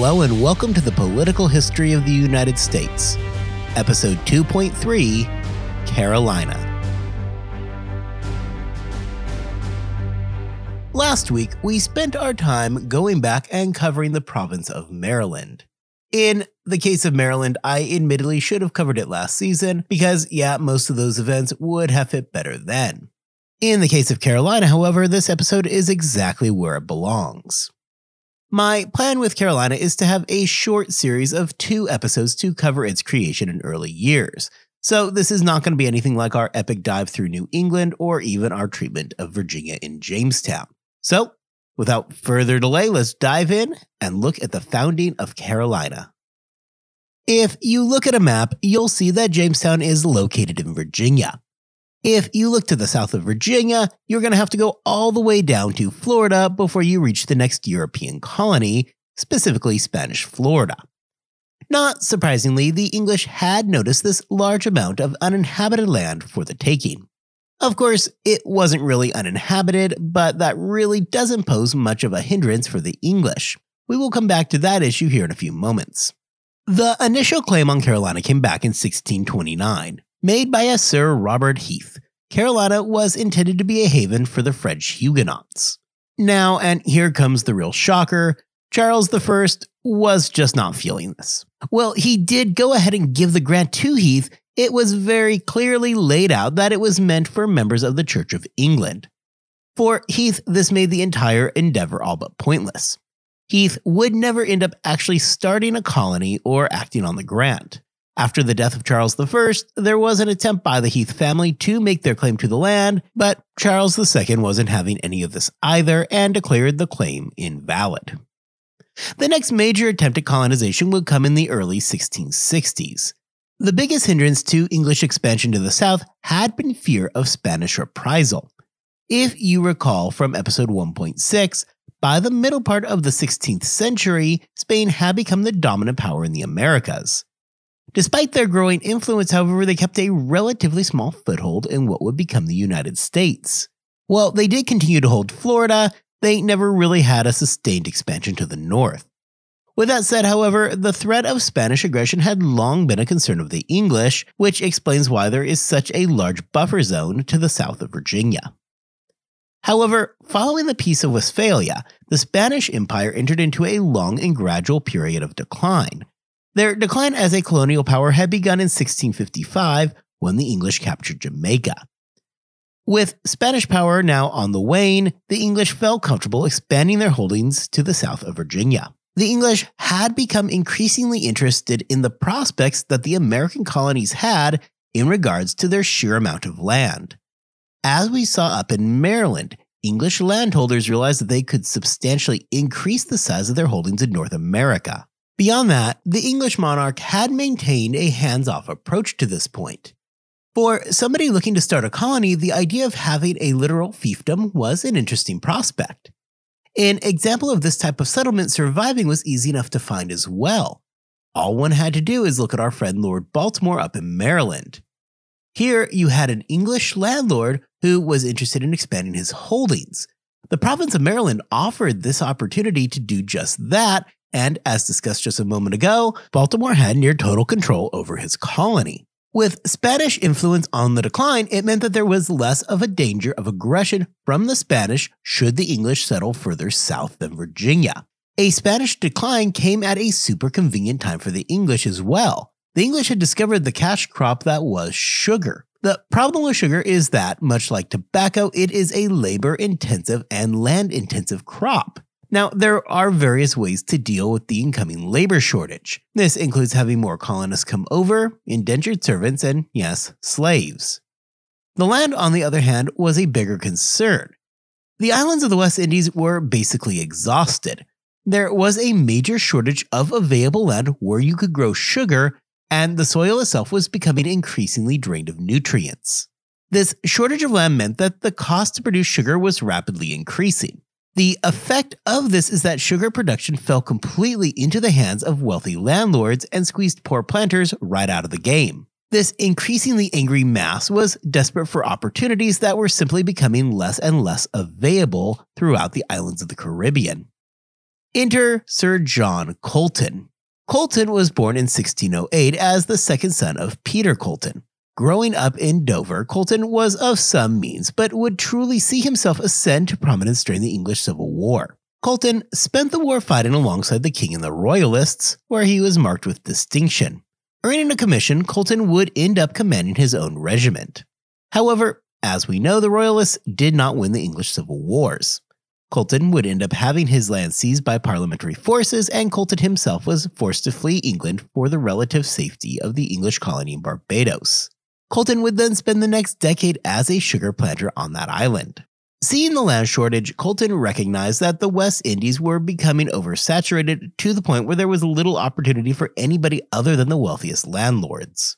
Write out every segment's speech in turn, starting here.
Hello and welcome to the Political History of the United States, Episode 2.3 Carolina. Last week, we spent our time going back and covering the province of Maryland. In the case of Maryland, I admittedly should have covered it last season because, yeah, most of those events would have fit better then. In the case of Carolina, however, this episode is exactly where it belongs. My plan with Carolina is to have a short series of two episodes to cover its creation in early years. So, this is not going to be anything like our epic dive through New England or even our treatment of Virginia in Jamestown. So, without further delay, let's dive in and look at the founding of Carolina. If you look at a map, you'll see that Jamestown is located in Virginia. If you look to the south of Virginia, you're going to have to go all the way down to Florida before you reach the next European colony, specifically Spanish Florida. Not surprisingly, the English had noticed this large amount of uninhabited land for the taking. Of course, it wasn't really uninhabited, but that really doesn't pose much of a hindrance for the English. We will come back to that issue here in a few moments. The initial claim on Carolina came back in 1629. Made by a Sir Robert Heath, Carolina was intended to be a haven for the French Huguenots. Now, and here comes the real shocker Charles I was just not feeling this. Well, he did go ahead and give the grant to Heath. It was very clearly laid out that it was meant for members of the Church of England. For Heath, this made the entire endeavor all but pointless. Heath would never end up actually starting a colony or acting on the grant. After the death of Charles I, there was an attempt by the Heath family to make their claim to the land, but Charles II wasn't having any of this either and declared the claim invalid. The next major attempt at colonization would come in the early 1660s. The biggest hindrance to English expansion to the south had been fear of Spanish reprisal. If you recall from episode 1.6, by the middle part of the 16th century, Spain had become the dominant power in the Americas. Despite their growing influence, however, they kept a relatively small foothold in what would become the United States. While they did continue to hold Florida, they never really had a sustained expansion to the north. With that said, however, the threat of Spanish aggression had long been a concern of the English, which explains why there is such a large buffer zone to the south of Virginia. However, following the Peace of Westphalia, the Spanish Empire entered into a long and gradual period of decline, their decline as a colonial power had begun in 1655 when the English captured Jamaica. With Spanish power now on the wane, the English felt comfortable expanding their holdings to the south of Virginia. The English had become increasingly interested in the prospects that the American colonies had in regards to their sheer amount of land. As we saw up in Maryland, English landholders realized that they could substantially increase the size of their holdings in North America. Beyond that, the English monarch had maintained a hands off approach to this point. For somebody looking to start a colony, the idea of having a literal fiefdom was an interesting prospect. An example of this type of settlement surviving was easy enough to find as well. All one had to do is look at our friend Lord Baltimore up in Maryland. Here, you had an English landlord who was interested in expanding his holdings. The province of Maryland offered this opportunity to do just that and as discussed just a moment ago, Baltimore had near total control over his colony. With Spanish influence on the decline, it meant that there was less of a danger of aggression from the Spanish should the English settle further south than Virginia. A Spanish decline came at a super convenient time for the English as well. The English had discovered the cash crop that was sugar. The problem with sugar is that, much like tobacco, it is a labor intensive and land intensive crop. Now, there are various ways to deal with the incoming labor shortage. This includes having more colonists come over, indentured servants, and yes, slaves. The land, on the other hand, was a bigger concern. The islands of the West Indies were basically exhausted. There was a major shortage of available land where you could grow sugar, and the soil itself was becoming increasingly drained of nutrients. This shortage of land meant that the cost to produce sugar was rapidly increasing. The effect of this is that sugar production fell completely into the hands of wealthy landlords and squeezed poor planters right out of the game. This increasingly angry mass was desperate for opportunities that were simply becoming less and less available throughout the islands of the Caribbean. Enter Sir John Colleton. Colleton was born in 1608 as the second son of Peter Colleton. Growing up in Dover, Colleton was of some means, but would truly see himself ascend to prominence during the English Civil War. Colleton spent the war fighting alongside the king and the Royalists, where he was marked with distinction. Earning a commission, Colleton would end up commanding his own regiment. However, as we know, the Royalists did not win the English Civil Wars. Colleton would end up having his land seized by parliamentary forces, and Colleton himself was forced to flee England for the relative safety of the English colony in Barbados. Colleton would then spend the next decade as a sugar planter on that island. Seeing the land shortage, Colleton recognized that the West Indies were becoming oversaturated to the point where there was little opportunity for anybody other than the wealthiest landlords.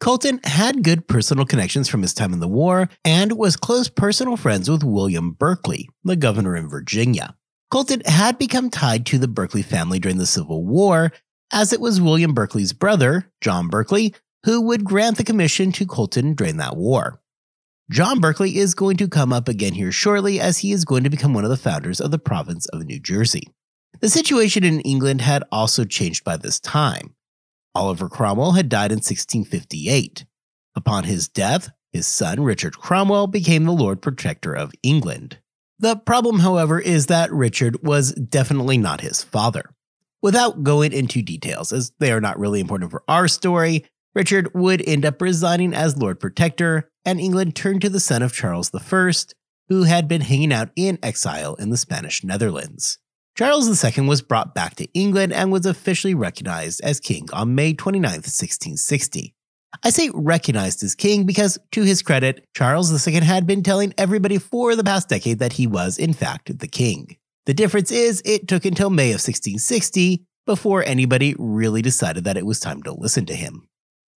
Colleton had good personal connections from his time in the war and was close personal friends with William Berkeley, the governor in Virginia. Colleton had become tied to the Berkeley family during the Civil War, as it was William Berkeley's brother, John Berkeley, who would grant the commission to Colleton during that war. John Berkeley is going to come up again here shortly, as he is going to become one of the founders of the province of New Jersey. The situation in England had also changed by this time. Oliver Cromwell had died in 1658. Upon his death, his son Richard Cromwell became the Lord Protector of England. The problem, however, is that Richard was definitely not his father. Without going into details, as they are not really important for our story, Richard would end up resigning as Lord Protector, and England turned to the son of Charles I, who had been hanging out in exile in the Spanish Netherlands. Charles II was brought back to England and was officially recognized as king on May 29, 1660. I say recognized as king because, to his credit, Charles II had been telling everybody for the past decade that he was, in fact, the king. The difference is, it took until May of 1660 before anybody really decided that it was time to listen to him.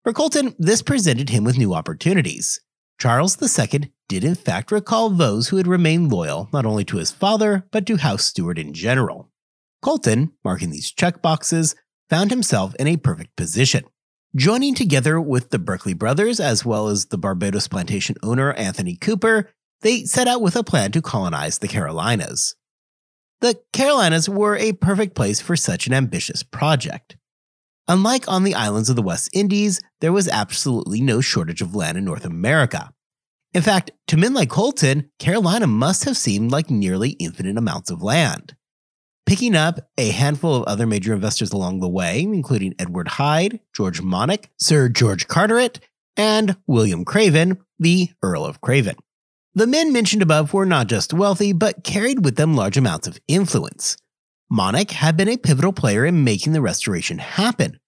For Colleton, this presented him with new opportunities. Charles II did in fact recall those who had remained loyal not only to his father, but to House Stuart in general. Colleton, marking these checkboxes, found himself in a perfect position. Joining together with the Berkeley brothers, as well as the Barbados plantation owner Anthony Cooper, they set out with a plan to colonize the Carolinas. The Carolinas were a perfect place for such an ambitious project. Unlike on the islands of the West Indies, there was absolutely no shortage of land in North America. In fact, to men like Colleton, Carolina must have seemed like nearly infinite amounts of land. Picking up a handful of other major investors along the way, including Edward Hyde, George Monck, Sir George Carteret, and William Craven, the Earl of Craven. The men mentioned above were not just wealthy, but carried with them large amounts of influence. Monck had been a pivotal player in making the restoration happen.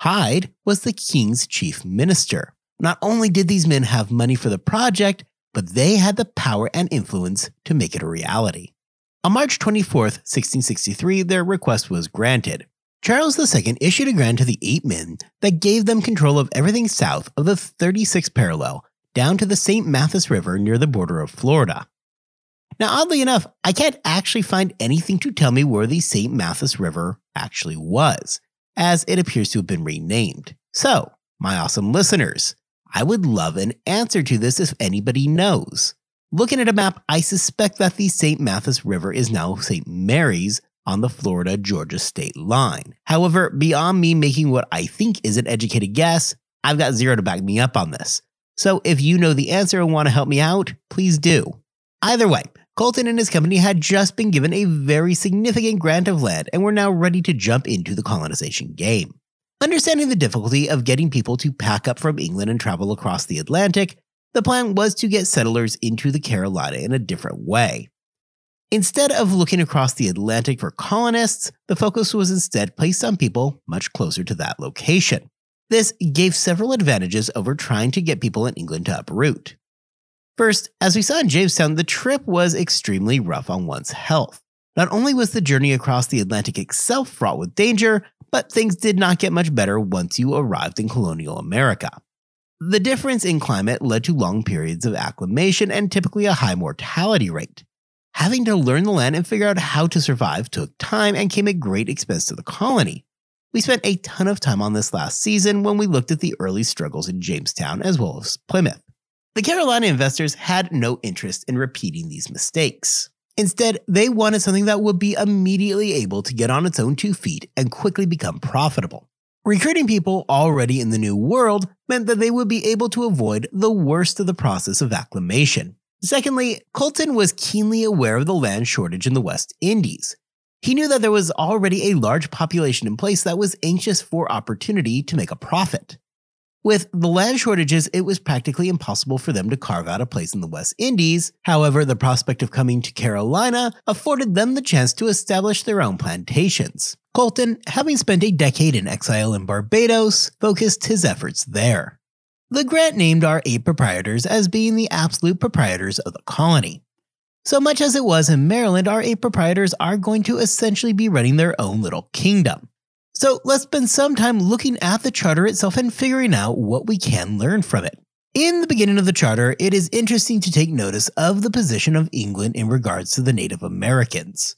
Hyde was the king's chief minister. Not only did these men have money for the project, but they had the power and influence to make it a reality. On March 24, 1663, their request was granted. Charles II issued a grant to the eight men that gave them control of everything south of the 36th parallel down to the St. Mathews River near the border of Florida. Now, oddly enough, I can't actually find anything to tell me where the St. Mathews River actually was, as it appears to have been renamed. So, my awesome listeners, I would love an answer to this if anybody knows. Looking at a map, I suspect that the St. Mathews River is now St. Mary's on the Florida Georgia state line. However, beyond me making what I think is an educated guess, I've got zero to back me up on this. So if you know the answer and want to help me out, please do. Either way, Colleton and his company had just been given a very significant grant of land and were now ready to jump into the colonization game. Understanding the difficulty of getting people to pack up from England and travel across the Atlantic, the plan was to get settlers into the Carolina in a different way. Instead of looking across the Atlantic for colonists, the focus was instead placed on people much closer to that location. This gave several advantages over trying to get people in England to uproot. First, as we saw in Jamestown, the trip was extremely rough on one's health. Not only was the journey across the Atlantic itself fraught with danger, but things did not get much better once you arrived in colonial America. The difference in climate led to long periods of acclimation and typically a high mortality rate. Having to learn the land and figure out how to survive took time and came at great expense to the colony. We spent a ton of time on this last season when we looked at the early struggles in Jamestown as well as Plymouth. The Carolina investors had no interest in repeating these mistakes. Instead, they wanted something that would be immediately able to get on its own two feet and quickly become profitable. Recruiting people already in the New World meant that they would be able to avoid the worst of the process of acclimation. Secondly, Colleton was keenly aware of the land shortage in the West Indies. He knew that there was already a large population in place that was anxious for opportunity to make a profit. With the land shortages, it was practically impossible for them to carve out a place in the West Indies. However, the prospect of coming to Carolina afforded them the chance to establish their own plantations. Colleton, having spent a decade in exile in Barbados, focused his efforts there. The grant named our eight proprietors as being the absolute proprietors of the colony. So much as it was in Maryland, our eight proprietors are going to essentially be running their own little kingdom. So let's spend some time looking at the charter itself and figuring out what we can learn from it. In the beginning of the charter, it is interesting to take notice of the position of England in regards to the Native Americans.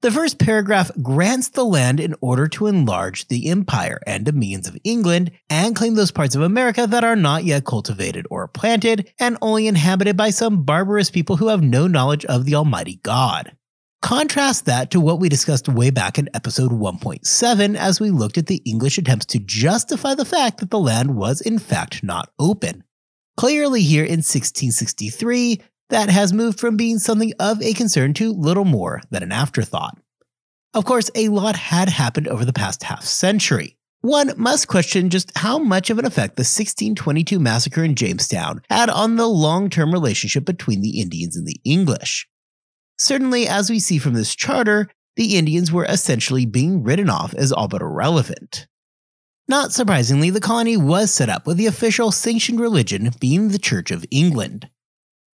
The first paragraph grants the land in order to enlarge the empire and dominions of England and claim those parts of America that are not yet cultivated or planted and only inhabited by some barbarous people who have no knowledge of the Almighty God. Contrast that to what we discussed way back in episode 1.7 as we looked at the English attempts to justify the fact that the land was in fact not open. Clearly, here in 1663, that has moved from being something of a concern to little more than an afterthought. Of course, a lot had happened over the past half century. One must question just how much of an effect the 1622 massacre in Jamestown had on the long term relationship between the Indians and the English. Certainly, as we see from this charter, the Indians were essentially being written off as all but irrelevant. Not surprisingly, the colony was set up with the official sanctioned religion being the Church of England.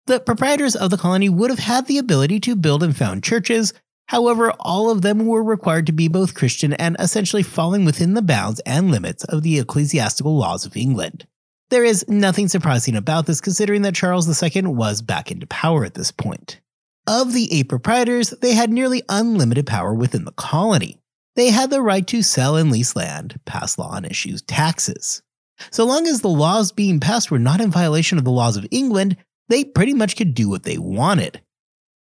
The proprietors of the colony would have had the ability to build and found churches, however, all of them were required to be both Christian and essentially falling within the bounds and limits of the ecclesiastical laws of England. There is nothing surprising about this considering that Charles II was back into power at this point. Of the eight proprietors, they had nearly unlimited power within the colony. They had the right to sell and lease land, pass law, and issue taxes. So long as the laws being passed were not in violation of the laws of England, they pretty much could do what they wanted.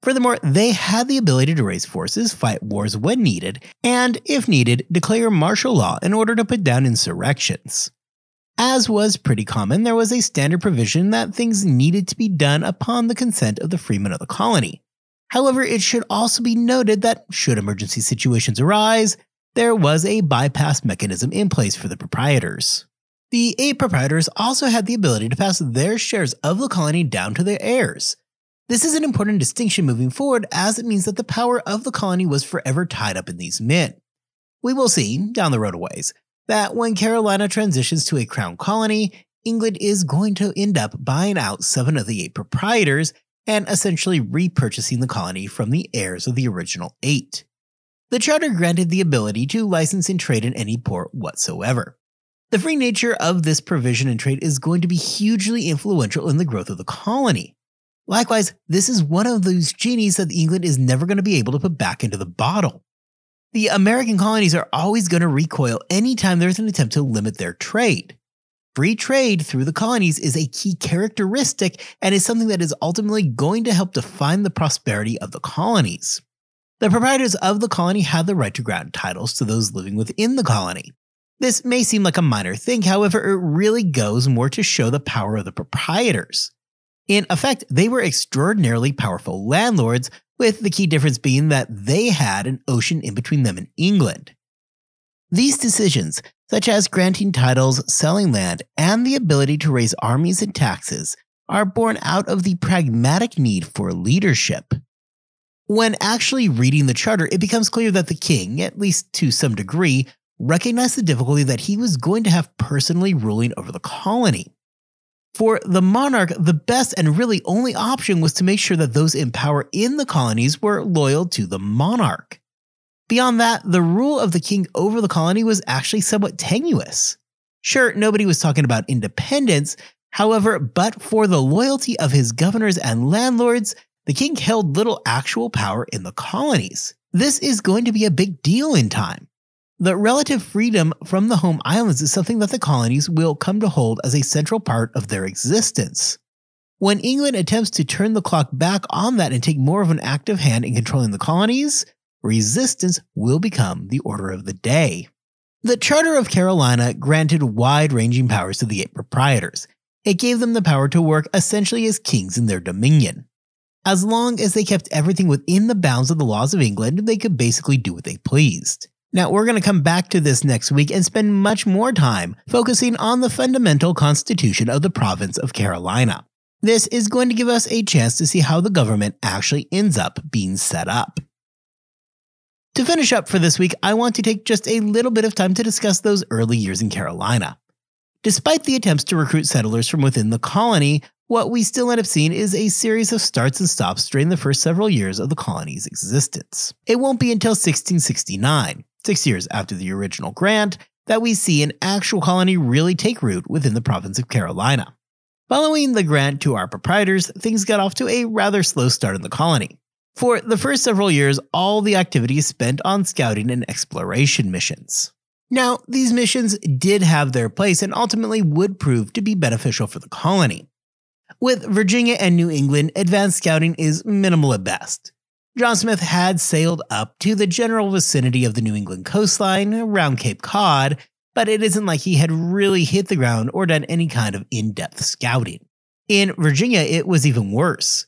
Furthermore, they had the ability to raise forces, fight wars when needed, and, if needed, declare martial law in order to put down insurrections. As was pretty common, there was a standard provision that things needed to be done upon the consent of the freemen of the colony. However, it should also be noted that should emergency situations arise, there was a bypass mechanism in place for the proprietors. The eight proprietors also had the ability to pass their shares of the colony down to their heirs. This is an important distinction moving forward as it means that the power of the colony was forever tied up in these men. We will see, down the road a ways, that when Carolina transitions to a crown colony, England is going to end up buying out seven of the eight proprietors and essentially repurchasing the colony from the heirs of the original eight. The charter granted the ability to license and trade in any port whatsoever. The free nature of this provision and trade is going to be hugely influential in the growth of the colony. Likewise, this is one of those genies that England is never going to be able to put back into the bottle. The American colonies are always going to recoil anytime there's an attempt to limit their trade. Free trade through the colonies is a key characteristic and is something that is ultimately going to help define the prosperity of the colonies. The proprietors of the colony had the right to grant titles to those living within the colony. This may seem like a minor thing, however, it really goes more to show the power of the proprietors. In effect, they were extraordinarily powerful landlords, with the key difference being that they had an ocean in between them and England. These decisions, such as granting titles, selling land, and the ability to raise armies and taxes, are born out of the pragmatic need for leadership. When actually reading the charter, it becomes clear that the king, at least to some degree, recognized the difficulty that he was going to have personally ruling over the colony. For the monarch, the best and really only option was to make sure that those in power in the colonies were loyal to the monarch. Beyond that, the rule of the king over the colony was actually somewhat tenuous. Sure, nobody was talking about independence, however, but for the loyalty of his governors and landlords, the king held little actual power in the colonies. This is going to be a big deal in time. The relative freedom from the home islands is something that the colonies will come to hold as a central part of their existence. When England attempts to turn the clock back on that and take more of an active hand in controlling the colonies, resistance will become the order of the day. The Charter of Carolina granted wide ranging powers to the eight proprietors. It gave them the power to work essentially as kings in their dominion. As long as they kept everything within the bounds of the laws of England, they could basically do what they pleased. Now, we're going to come back to this next week and spend much more time focusing on the fundamental constitution of the province of Carolina. This is going to give us a chance to see how the government actually ends up being set up. To finish up for this week, I want to take just a little bit of time to discuss those early years in Carolina. Despite the attempts to recruit settlers from within the colony, what we still end up seeing is a series of starts and stops during the first several years of the colony's existence. It won't be until 1669, six years after the original grant, that we see an actual colony really take root within the province of Carolina. Following the grant to our proprietors, things got off to a rather slow start in the colony. For the first several years, all the activity is spent on scouting and exploration missions. Now, these missions did have their place and ultimately would prove to be beneficial for the colony. With Virginia and New England, advanced scouting is minimal at best. John Smith had sailed up to the general vicinity of the New England coastline around Cape Cod, but it isn't like he had really hit the ground or done any kind of in depth scouting. In Virginia, it was even worse.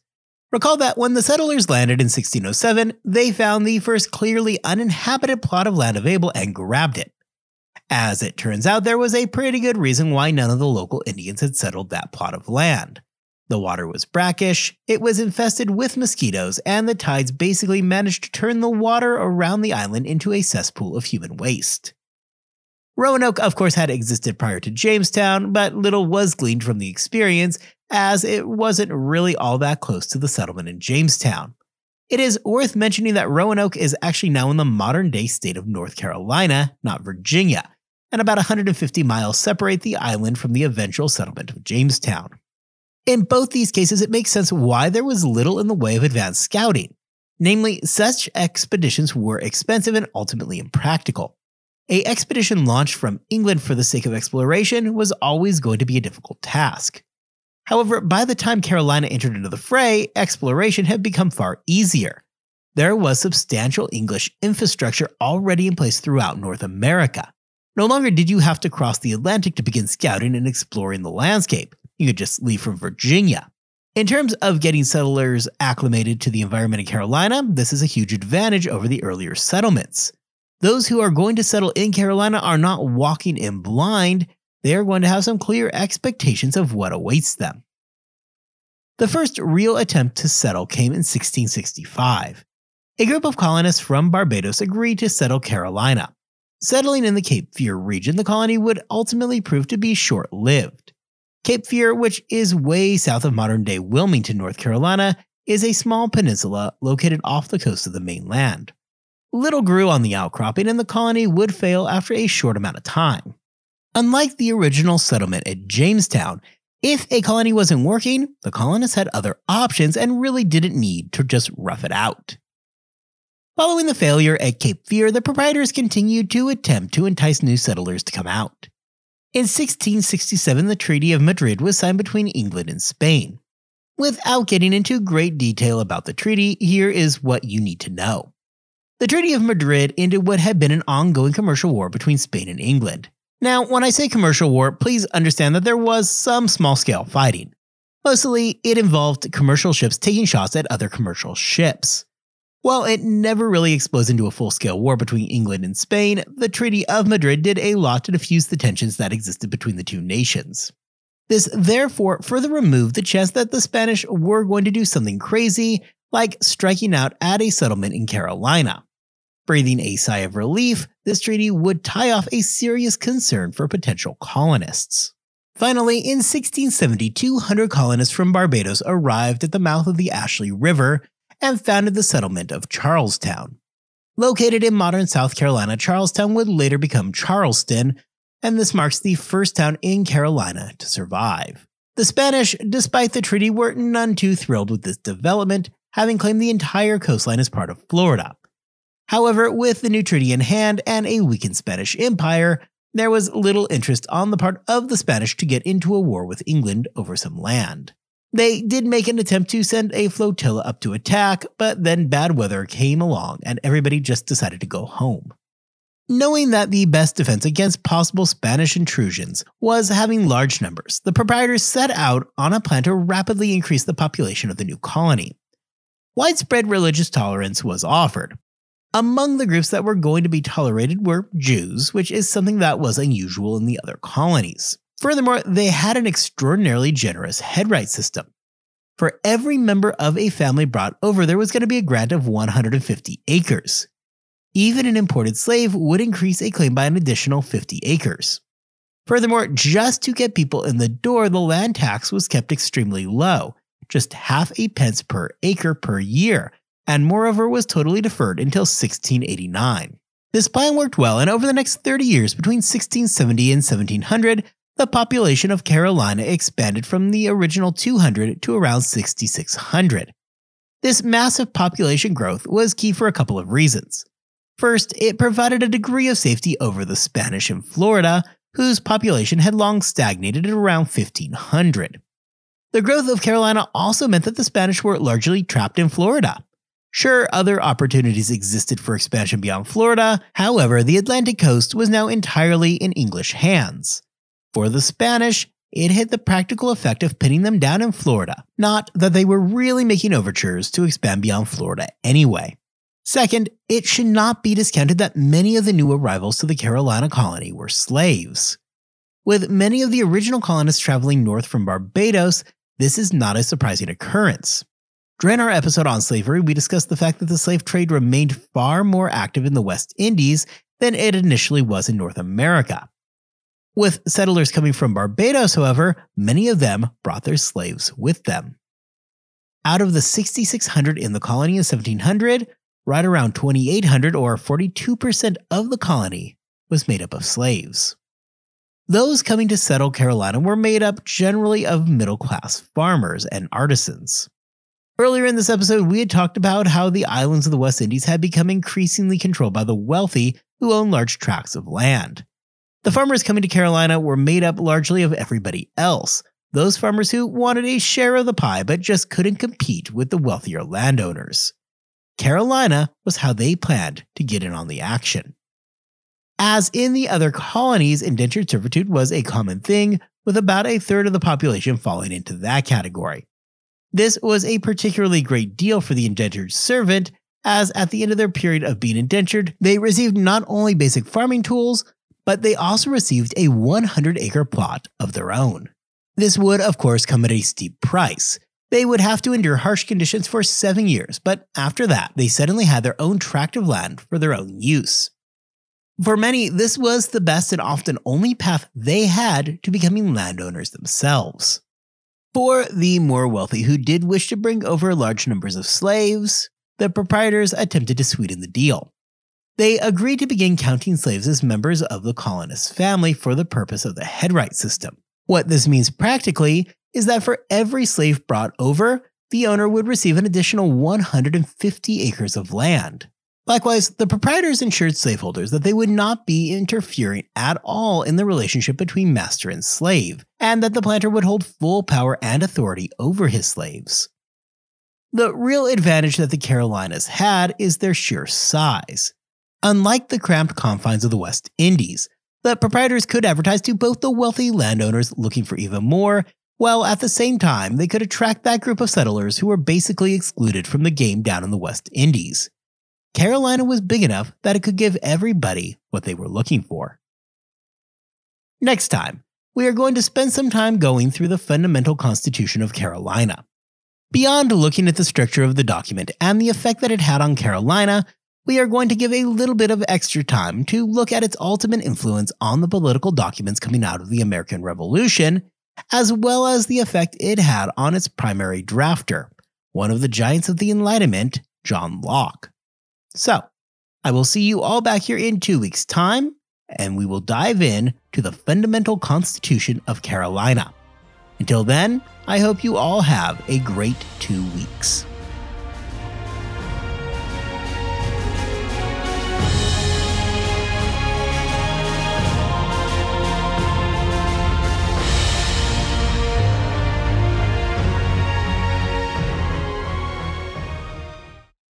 Recall that when the settlers landed in 1607, they found the first clearly uninhabited plot of land available and grabbed it. As it turns out, there was a pretty good reason why none of the local Indians had settled that plot of land. The water was brackish, it was infested with mosquitoes, and the tides basically managed to turn the water around the island into a cesspool of human waste. Roanoke, of course, had existed prior to Jamestown, but little was gleaned from the experience, as it wasn't really all that close to the settlement in Jamestown. It is worth mentioning that Roanoke is actually now in the modern day state of North Carolina, not Virginia, and about 150 miles separate the island from the eventual settlement of Jamestown. In both these cases, it makes sense why there was little in the way of advanced scouting. Namely, such expeditions were expensive and ultimately impractical. A expedition launched from England for the sake of exploration was always going to be a difficult task. However, by the time Carolina entered into the fray, exploration had become far easier. There was substantial English infrastructure already in place throughout North America. No longer did you have to cross the Atlantic to begin scouting and exploring the landscape. You could just leave from Virginia. In terms of getting settlers acclimated to the environment in Carolina, this is a huge advantage over the earlier settlements. Those who are going to settle in Carolina are not walking in blind, they are going to have some clear expectations of what awaits them. The first real attempt to settle came in 1665. A group of colonists from Barbados agreed to settle Carolina. Settling in the Cape Fear region, the colony would ultimately prove to be short lived. Cape Fear, which is way south of modern day Wilmington, North Carolina, is a small peninsula located off the coast of the mainland. Little grew on the outcropping, and the colony would fail after a short amount of time. Unlike the original settlement at Jamestown, if a colony wasn't working, the colonists had other options and really didn't need to just rough it out. Following the failure at Cape Fear, the proprietors continued to attempt to entice new settlers to come out. In 1667, the Treaty of Madrid was signed between England and Spain. Without getting into great detail about the treaty, here is what you need to know. The Treaty of Madrid ended what had been an ongoing commercial war between Spain and England. Now, when I say commercial war, please understand that there was some small scale fighting. Mostly, it involved commercial ships taking shots at other commercial ships. While it never really exploded into a full scale war between England and Spain, the Treaty of Madrid did a lot to diffuse the tensions that existed between the two nations. This therefore further removed the chance that the Spanish were going to do something crazy, like striking out at a settlement in Carolina. Breathing a sigh of relief, this treaty would tie off a serious concern for potential colonists. Finally, in 1670, 200 colonists from Barbados arrived at the mouth of the Ashley River and founded the settlement of Charlestown. Located in modern South Carolina, Charlestown would later become Charleston, and this marks the first town in Carolina to survive. The Spanish, despite the treaty, were none too thrilled with this development, having claimed the entire coastline as part of Florida. However, with the new treaty in hand and a weakened Spanish Empire, there was little interest on the part of the Spanish to get into a war with England over some land. They did make an attempt to send a flotilla up to attack, but then bad weather came along and everybody just decided to go home. Knowing that the best defense against possible Spanish intrusions was having large numbers, the proprietors set out on a plan to rapidly increase the population of the new colony. Widespread religious tolerance was offered. Among the groups that were going to be tolerated were Jews, which is something that was unusual in the other colonies. Furthermore, they had an extraordinarily generous headright system. For every member of a family brought over, there was going to be a grant of 150 acres even an imported slave would increase a claim by an additional 50 acres. Furthermore, just to get people in the door, the land tax was kept extremely low, just half a pence per acre per year, and moreover was totally deferred until 1689. This plan worked well, and over the next 30 years, between 1670 and 1700, the population of Carolina expanded from the original 200 to around 6,600. This massive population growth was key for a couple of reasons. First, it provided a degree of safety over the Spanish in Florida, whose population had long stagnated at around 1,500. The growth of Carolina also meant that the Spanish were largely trapped in Florida. Sure, other opportunities existed for expansion beyond Florida, however, the Atlantic coast was now entirely in English hands. For the Spanish, it had the practical effect of pinning them down in Florida, not that they were really making overtures to expand beyond Florida anyway. Second, it should not be discounted that many of the new arrivals to the Carolina colony were slaves. With many of the original colonists traveling north from Barbados, this is not a surprising occurrence. During our episode on slavery, we discussed the fact that the slave trade remained far more active in the West Indies than it initially was in North America. With settlers coming from Barbados, however, many of them brought their slaves with them. Out of the 6,600 in the colony in 1700, right around 2,800 or 42% of the colony was made up of slaves. Those coming to settle Carolina were made up generally of middle class farmers and artisans. Earlier in this episode, we had talked about how the islands of the West Indies had become increasingly controlled by the wealthy who owned large tracts of land. The farmers coming to Carolina were made up largely of everybody else, those farmers who wanted a share of the pie but just couldn't compete with the wealthier landowners. Carolina was how they planned to get in on the action. As in the other colonies, indentured servitude was a common thing, with about a third of the population falling into that category. This was a particularly great deal for the indentured servant, as at the end of their period of being indentured, they received not only basic farming tools, but they also received a 100 acre plot of their own. This would, of course, come at a steep price, they would have to endure harsh conditions for seven years, but after that, they suddenly had their own tract of land for their own use. For many, this was the best and often only path they had to becoming landowners themselves. For the more wealthy who did wish to bring over large numbers of slaves, the proprietors attempted to sweeten the deal. They agreed to begin counting slaves as members of the colonist's family for the purpose of the headright system. What this means practically is that for every slave brought over, the owner would receive an additional 150 acres of land. Likewise, the proprietors ensured slaveholders that they would not be interfering at all in the relationship between master and slave, and that the planter would hold full power and authority over his slaves. The real advantage that the Carolinas had is their sheer size. Unlike the cramped confines of the West Indies, the proprietors could advertise to both the wealthy landowners looking for even more while at the same time they could attract that group of settlers who were basically excluded from the game down in the West Indies. Carolina was big enough that it could give everybody what they were looking for. Next time, we are going to spend some time going through the fundamental constitution of Carolina. Beyond looking at the structure of the document and the effect that it had on Carolina, we are going to give a little bit of extra time to look at its ultimate influence on the political documents coming out of the American Revolution as well as the effect it had on its primary drafter, one of the giants of the Enlightenment, John Locke. So, I will see you all back here in two weeks' time, and we will dive in to the fundamental Constitution of Carolina. Until then, I hope you all have a great two weeks.